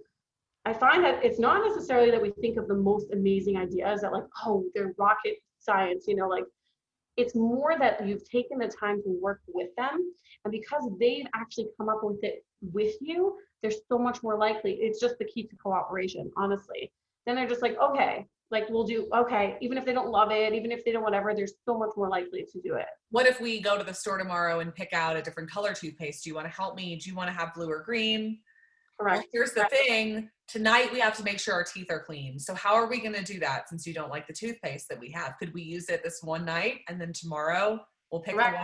I find that it's not necessarily that we think of the most amazing ideas that like oh they're rocket science, you know, like it's more that you've taken the time to work with them and because they've actually come up with it with you they're so much more likely it's just the key to cooperation honestly then they're just like okay like we'll do okay even if they don't love it even if they don't whatever they're so much more likely to do it. What if we go to the store tomorrow and pick out a different color toothpaste? Do you want to help me? Do you want to have blue or green? Correct. well, here's the thing. Tonight we have to make sure our teeth are clean. So how are we going to do that since you don't like the toothpaste that we have? Could we use it this one night and then tomorrow we'll pick one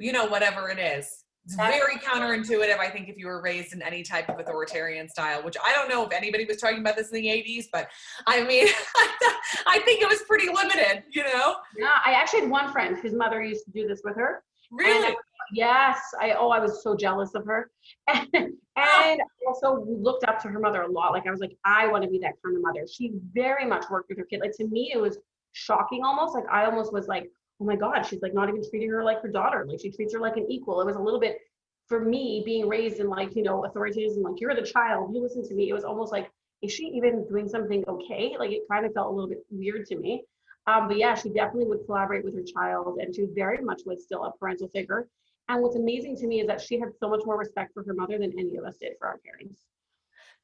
you know whatever it is it's very counterintuitive, I think, if you were raised in any type of authoritarian style, which I don't know if anybody was talking about this in the 80s, but I mean, I think it was pretty limited, you know? Yeah, I actually had one friend whose mother used to do this with her. Really? I, yes. I oh, I was so jealous of her. And, and also looked up to her mother a lot. Like I was like, I want to be that kind of mother. She very much worked with her kid. Like to me, it was shocking almost. Like I almost was like, oh my God, she's like not even treating her like her daughter. Like she treats her like an equal. It was a little bit for me being raised in like, you know, authorities like you're the child, you listen to me. It was almost like, is she even doing something okay? Like it kind of felt a little bit weird to me. Um, but yeah, she definitely would collaborate with her child and she very much was still a parental figure. And what's amazing to me is that she had so much more respect for her mother than any of us did for our parents.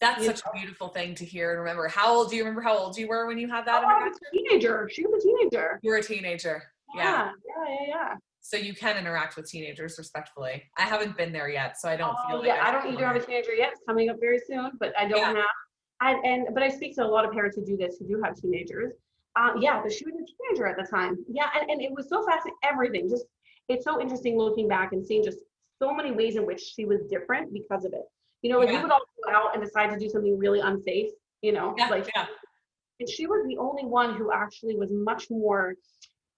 That's you such know? a beautiful thing to hear and remember. How old do you remember how old you were when you had that? Oh, I was a teenager. She was a teenager. You were a teenager. Yeah. Yeah, yeah, yeah. So you can interact with teenagers respectfully. I haven't been there yet, so I don't feel. Oh, yeah, I, I don't either have a teenager yet. It's coming up very soon, but I don't yeah. have. And, and but I speak to a lot of parents who do this who do have teenagers. Uh, yeah, but she was a teenager at the time. Yeah, and, and it was so fascinating. Everything just it's so interesting looking back and seeing just so many ways in which she was different because of it. You know, like yeah. we would all go out and decide to do something really unsafe. You know, yeah, like yeah. and she was the only one who actually was much more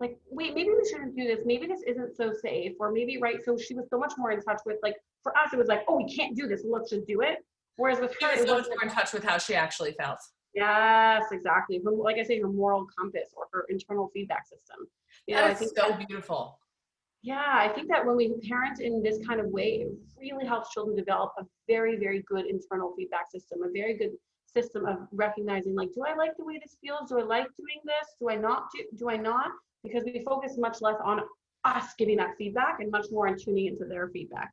like wait maybe we shouldn't do this. Maybe this isn't so safe. Or maybe right so she was so much more in touch with like for us it was like oh we can't do this. Let's just do it. Whereas with her she was so much more in touch with how she actually felt. Yes exactly. Her, like i say her moral compass or her internal feedback system. You that know, is I think so that, beautiful. Yeah i think that when we parent in this kind of way it really helps children develop a very very good internal feedback system a very good system of recognizing like do i like the way this feels? Do i like doing this? Do i not do, do i not because we focus much less on us giving that feedback and much more on tuning into their feedback.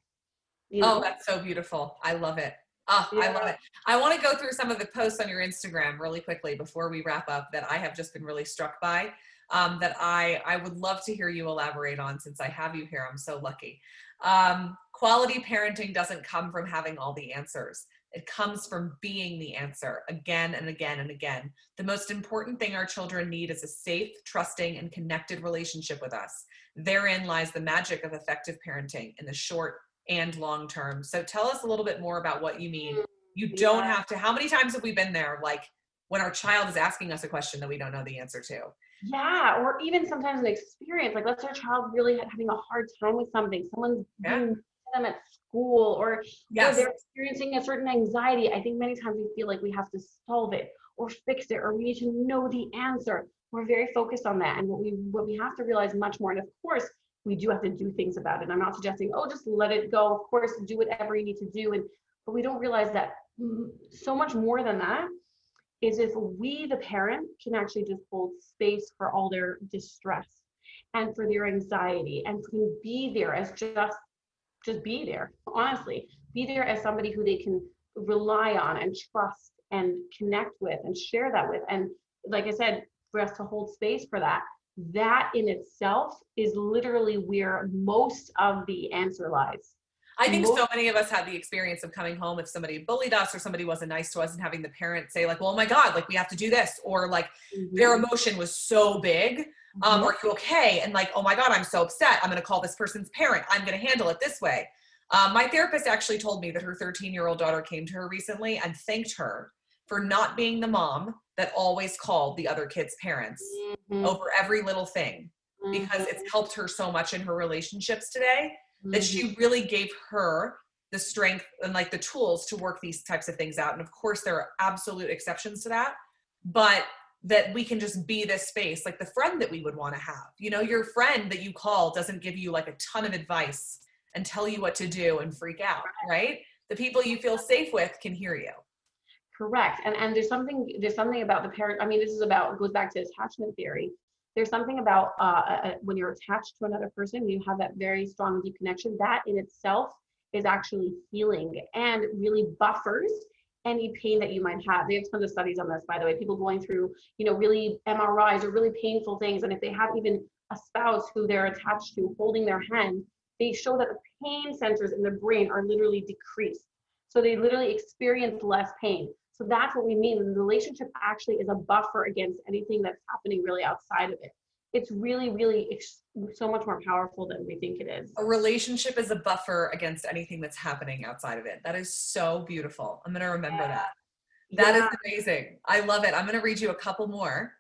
You oh, know? Oh, that's so beautiful. I love it. Oh, yeah. I love it. I want to go through some of the posts on your Instagram really quickly before we wrap up that I have just been really struck by. Um, that I I would love to hear you elaborate on since I have you here. I'm so lucky. Um, quality parenting doesn't come from having all the answers. It comes from being the answer again and again and again. The most important thing our children need is a safe, trusting, and connected relationship with us. Therein lies the magic of effective parenting in the short and long term. So tell us a little bit more about what you mean. You don't yeah. have to. How many times have we been there? Like when our child is asking us a question that we don't know the answer to. Yeah, or even sometimes an experience. Like let's say our child really having a hard time with something. Someone's yeah. doing them at school or, yes. or they're experiencing a certain anxiety, I think many times we feel like we have to solve it or fix it or we need to know the answer. We're very focused on that. And what we what we have to realize much more, and of course, we do have to do things about it. I'm not suggesting, oh, just let it go. Of course, do whatever you need to do. And but we don't realize that so much more than that is if we, the parent, can actually just hold space for all their distress and for their anxiety and can be there as just just be there honestly be there as somebody who they can rely on and trust and connect with and share that with and like i said for us to hold space for that that in itself is literally where most of the answer lies I think so many of us had the experience of coming home if somebody bullied us or somebody wasn't nice to us and having the parents say like, well, oh my God, like we have to do this. Or like mm-hmm. their emotion was so big. Um, mm-hmm. Are you okay? And like, oh my God, I'm so upset. I'm going to call this person's parent. I'm going to handle it this way. Um, my therapist actually told me that her 13 year old daughter came to her recently and thanked her for not being the mom that always called the other kid's parents mm-hmm. over every little thing because it's mm-hmm. helped her so much in her relationships today that she mm-hmm. really gave her the strength and like the tools to work these types of things out. And of course, there are absolute exceptions to that, but that we can just be this space, like the friend that we would want to have. You know, your friend that you call doesn't give you like a ton of advice and tell you what to do and freak out, right? The people you feel safe with can hear you. Correct. And and there's something there's something about the parent. I mean, this is about goes back to attachment theory there's something about uh, uh, uh, when you're attached to another person, you have that very strong, deep connection. That in itself is actually healing and really buffers any pain that you might have. They have tons of studies on this, by the way. People going through, you know, really MRIs or really painful things, and if they have even a spouse who they're attached to holding their hand, they show that the pain centers in the brain are literally decreased. So they literally experience less pain. So that's what we mean. The relationship actually is a buffer against anything that's happening really outside of it. It's really, really so much more powerful than we think it is. A relationship is a buffer against anything that's happening outside of it. That is so beautiful. I'm going to remember yeah. that. That yeah. is amazing. I love it. I'm going to read you a couple more.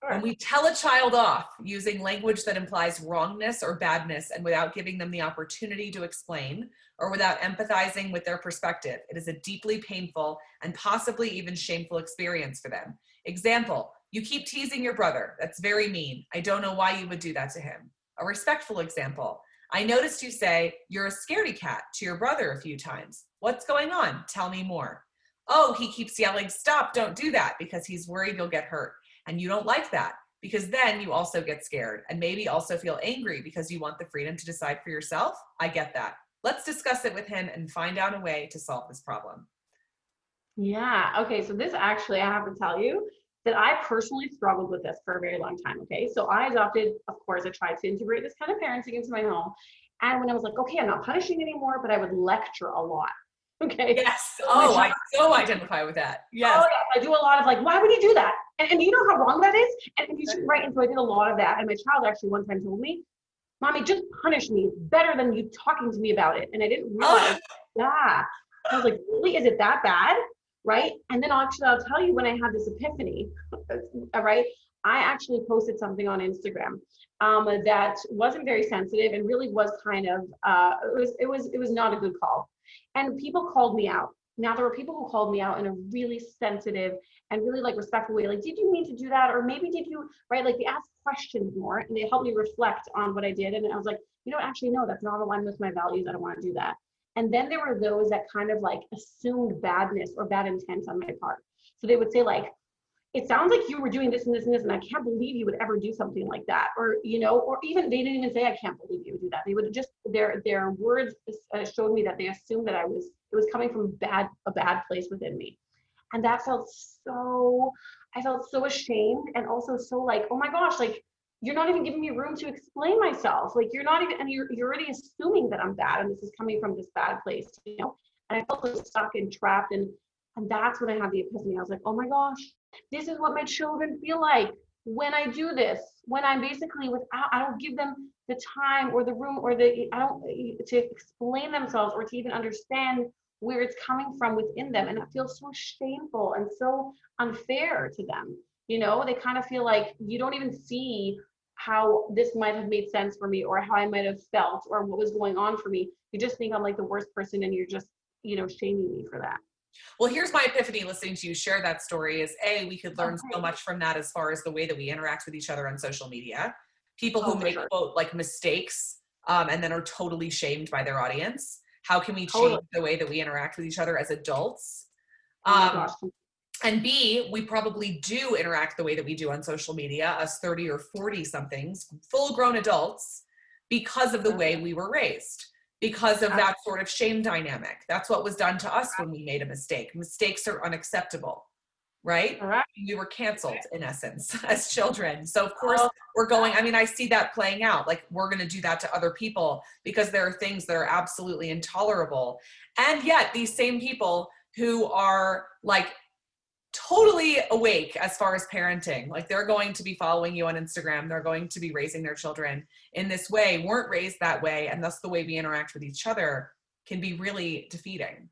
Sure. When we tell a child off using language that implies wrongness or badness and without giving them the opportunity to explain or without empathizing with their perspective, it is a deeply painful and possibly even shameful experience for them. Example, you keep teasing your brother. That's very mean. I don't know why you would do that to him. A respectful example, I noticed you say, You're a scaredy cat to your brother a few times. What's going on? Tell me more. Oh, he keeps yelling, Stop, don't do that because he's worried you'll get hurt and you don't like that because then you also get scared and maybe also feel angry because you want the freedom to decide for yourself. I get that. Let's discuss it with him and find out a way to solve this problem. Yeah. Okay. So, this actually, I have to tell you that I personally struggled with this for a very long time. Okay. So, I adopted, of course, I tried to integrate this kind of parenting into my home. And when I was like, okay, I'm not punishing anymore, but I would lecture a lot. Okay. Yes. Oh, I so identify with that. Yes. Oh, yeah. I do a lot of like, why would you do that? And, and you know how wrong that is? And you should, right. And so I did a lot of that. And my child actually one time told me, Mommy, just punish me. It's better than you talking to me about it. And I didn't realize, yeah. I was like, really? Is it that bad? Right. And then actually, I'll tell you when I had this epiphany, right? I actually posted something on Instagram um, that wasn't very sensitive and really was kind of uh, it was it was it was not a good call. And people called me out. Now there were people who called me out in a really sensitive and really like respectful way. Like, did you mean to do that? Or maybe did you right? Like they asked questions more and they helped me reflect on what I did. And I was like, you know, actually no, that's not aligned with my values. I don't want to do that. And then there were those that kind of like assumed badness or bad intent on my part. So they would say like, it sounds like you were doing this and this and this, and I can't believe you would ever do something like that. Or, you know, or even they didn't even say, I can't believe you would do that. They would just, their, their words uh, showed me that they assumed that I was, it was coming from bad, a bad place within me. And that felt so, I felt so ashamed and also so like, oh my gosh, like, you're not even giving me room to explain myself. Like you're not even, and you're, you're already assuming that I'm bad and this is coming from this bad place, you know? And I felt so stuck and trapped. And, and that's when I had the epiphany. I was like, oh my gosh, this is what my children feel like when I do this, when I'm basically without, I don't give them the time or the room or the, I don't, to explain themselves or to even understand where it's coming from within them. And it feels so shameful and so unfair to them. You know, they kind of feel like you don't even see how this might have made sense for me or how I might have felt or what was going on for me. You just think I'm like the worst person and you're just, you know, shaming me for that. Well, here's my epiphany listening to you share that story is A, we could learn okay. so much from that as far as the way that we interact with each other on social media. People who oh, make, sure. quote, like mistakes um, and then are totally shamed by their audience. How can we change totally. the way that we interact with each other as adults? Oh um, and B, we probably do interact the way that we do on social media as 30 or 40 somethings, full grown adults, because of the way mm-hmm. we were raised because of that sort of shame dynamic. That's what was done to us when we made a mistake. Mistakes are unacceptable, right? right. We were canceled in essence as children. So of oh, course oh. we're going, I mean, I see that playing out. Like we're going to do that to other people because there are things that are absolutely intolerable. And yet these same people who are like totally awake as far as parenting. Like they're going to be following you on Instagram, they're going to be raising their children in this way, weren't raised that way, and thus the way we interact with each other can be really defeating.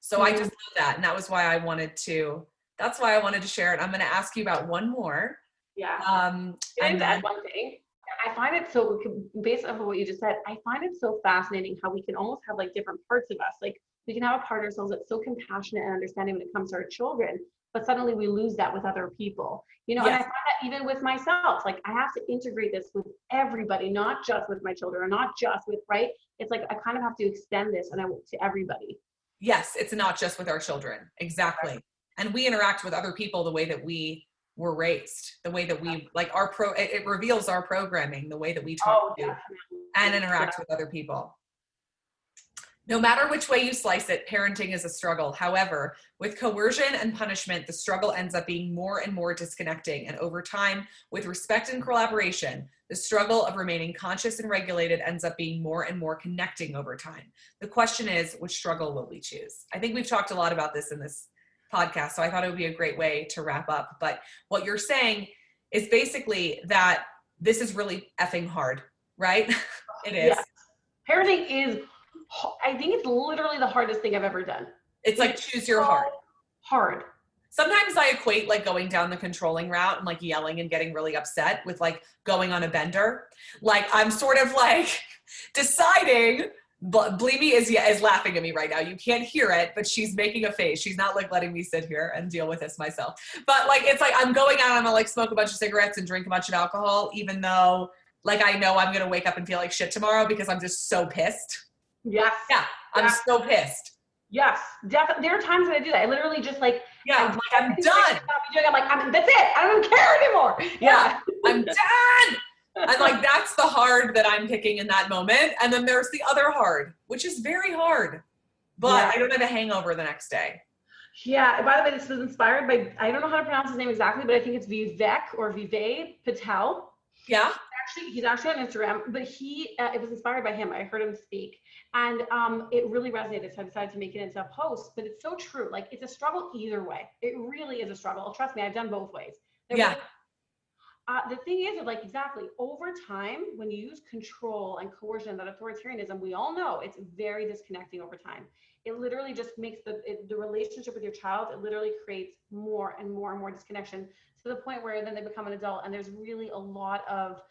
So mm-hmm. I just love that. And that was why I wanted to, that's why I wanted to share it. I'm going to ask you about one more. Yeah. Um, and then one thing. I find it so based off of what you just said, I find it so fascinating how we can almost have like different parts of us. Like we can have a part of ourselves that's so compassionate and understanding when it comes to our children, but suddenly we lose that with other people. You know yes. and i find that even with myself like i have to integrate this with everybody not just with my children or not just with right? It's like i kind of have to extend this and i to everybody. Yes it's not just with our children. Exactly. Right. and we interact with other people the way that we were raised the way that we like our pro it, it reveals our programming the way that we talk oh, to and interact yeah. with other people no matter which way you slice it, parenting is a struggle. However, with coercion and punishment, the struggle ends up being more and more disconnecting. And over time, with respect and collaboration, the struggle of remaining conscious and regulated ends up being more and more connecting over time. The question is, which struggle will we choose? I think we've talked a lot about this in this podcast, so I thought it would be a great way to wrap up. But what you're saying is basically that this is really effing hard, right? it is. Yeah. Parenting is I think it's literally the hardest thing I've ever done. It's like choose your heart. Hard. Sometimes I equate like going down the controlling route and like yelling and getting really upset with like going on a bender. Like I'm sort of like deciding but Bleemy is yeah, is laughing at me right now. You can't hear it, but she's making a face. She's not like letting me sit here and deal with this myself. But like it's like I'm going out, I'm gonna like smoke a bunch of cigarettes and drink a bunch of alcohol, even though like I know I'm gonna wake up and feel like shit tomorrow because I'm just so pissed. Yes. Yeah. I'm yes. so pissed. Yes, definitely. There are times when I do that. I literally just like, yeah, I'm, like, I'm done. I'm like, I'm, that's it. I don't care anymore. Yeah, I'm done. and like that's the hard that I'm picking in that moment. And then there's the other hard, which is very hard, but yeah. I don't have a hangover the next day. Yeah. By the way, this was inspired by I don't know how to pronounce his name exactly, but I think it's Vivek or Vivek Patel. Yeah. actually he's actually on Instagram, but he uh, it was inspired by him. I heard him speak, and um, it really resonated. So I decided to make it into a post. But it's so true. Like it's a struggle either way. It really is a struggle. Trust me, I've done both ways. There yeah. uh, the thing is, like exactly over time, when you use control and coercion, that authoritarianism, we all know it's very disconnecting over time. It literally just makes the it, the relationship with your child. It literally creates more and more and more disconnection to the point where then they become an adult, and there's really a lot of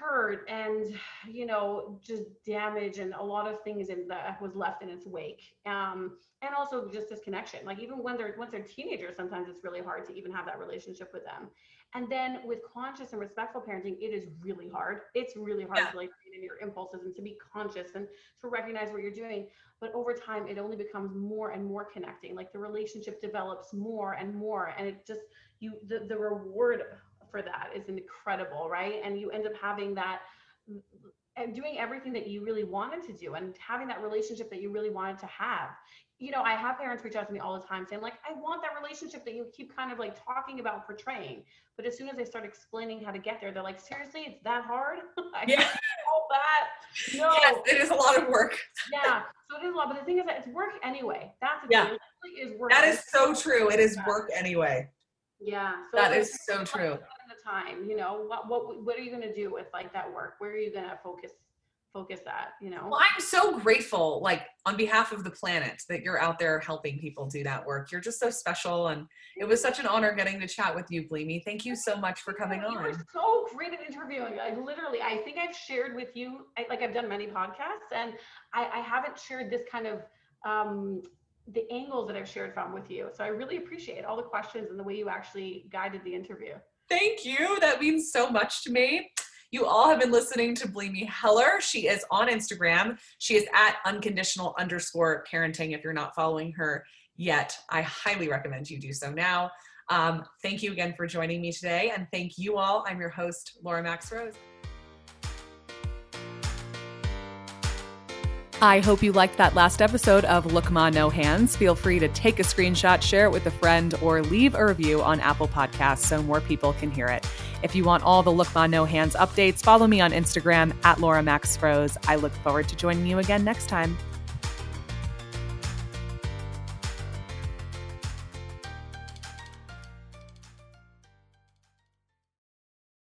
hurt and you know just damage and a lot of things in that was left in its wake. Um and also just disconnection. Like even when they're once they're teenagers sometimes it's really hard to even have that relationship with them. And then with conscious and respectful parenting it is really hard. It's really hard yeah. to like in your impulses and to be conscious and to recognize what you're doing. But over time it only becomes more and more connecting. Like the relationship develops more and more and it just you the, the reward for that is incredible, right? And you end up having that and doing everything that you really wanted to do and having that relationship that you really wanted to have. You know, I have parents reach out to me all the time saying, like, I want that relationship that you keep kind of like talking about portraying. But as soon as I start explaining how to get there, they're like, seriously, it's that hard? yeah. all that. No. Yes, it is a lot of work. yeah. So it is a lot. But the thing is that it's work anyway. That's yeah. thing. It is work. That is so true. It is work anyway. Yeah. So that is so true time you know what what what are you going to do with like that work where are you going to focus focus that you know well i'm so grateful like on behalf of the planet that you're out there helping people do that work you're just so special and it was such an honor getting to chat with you Bleemy. thank you so much for coming on so great at interviewing i literally i think i've shared with you I, like i've done many podcasts and I, I haven't shared this kind of um the angles that I've shared from with you. So I really appreciate all the questions and the way you actually guided the interview. Thank you. That means so much to me. You all have been listening to Bleemy Heller. She is on Instagram. She is at unconditional underscore parenting. If you're not following her yet, I highly recommend you do so now. Um, thank you again for joining me today. And thank you all. I'm your host, Laura Max Rose. I hope you liked that last episode of Look Ma No Hands. Feel free to take a screenshot, share it with a friend, or leave a review on Apple Podcasts so more people can hear it. If you want all the Look Ma No Hands updates, follow me on Instagram at Laura Max Rose. I look forward to joining you again next time.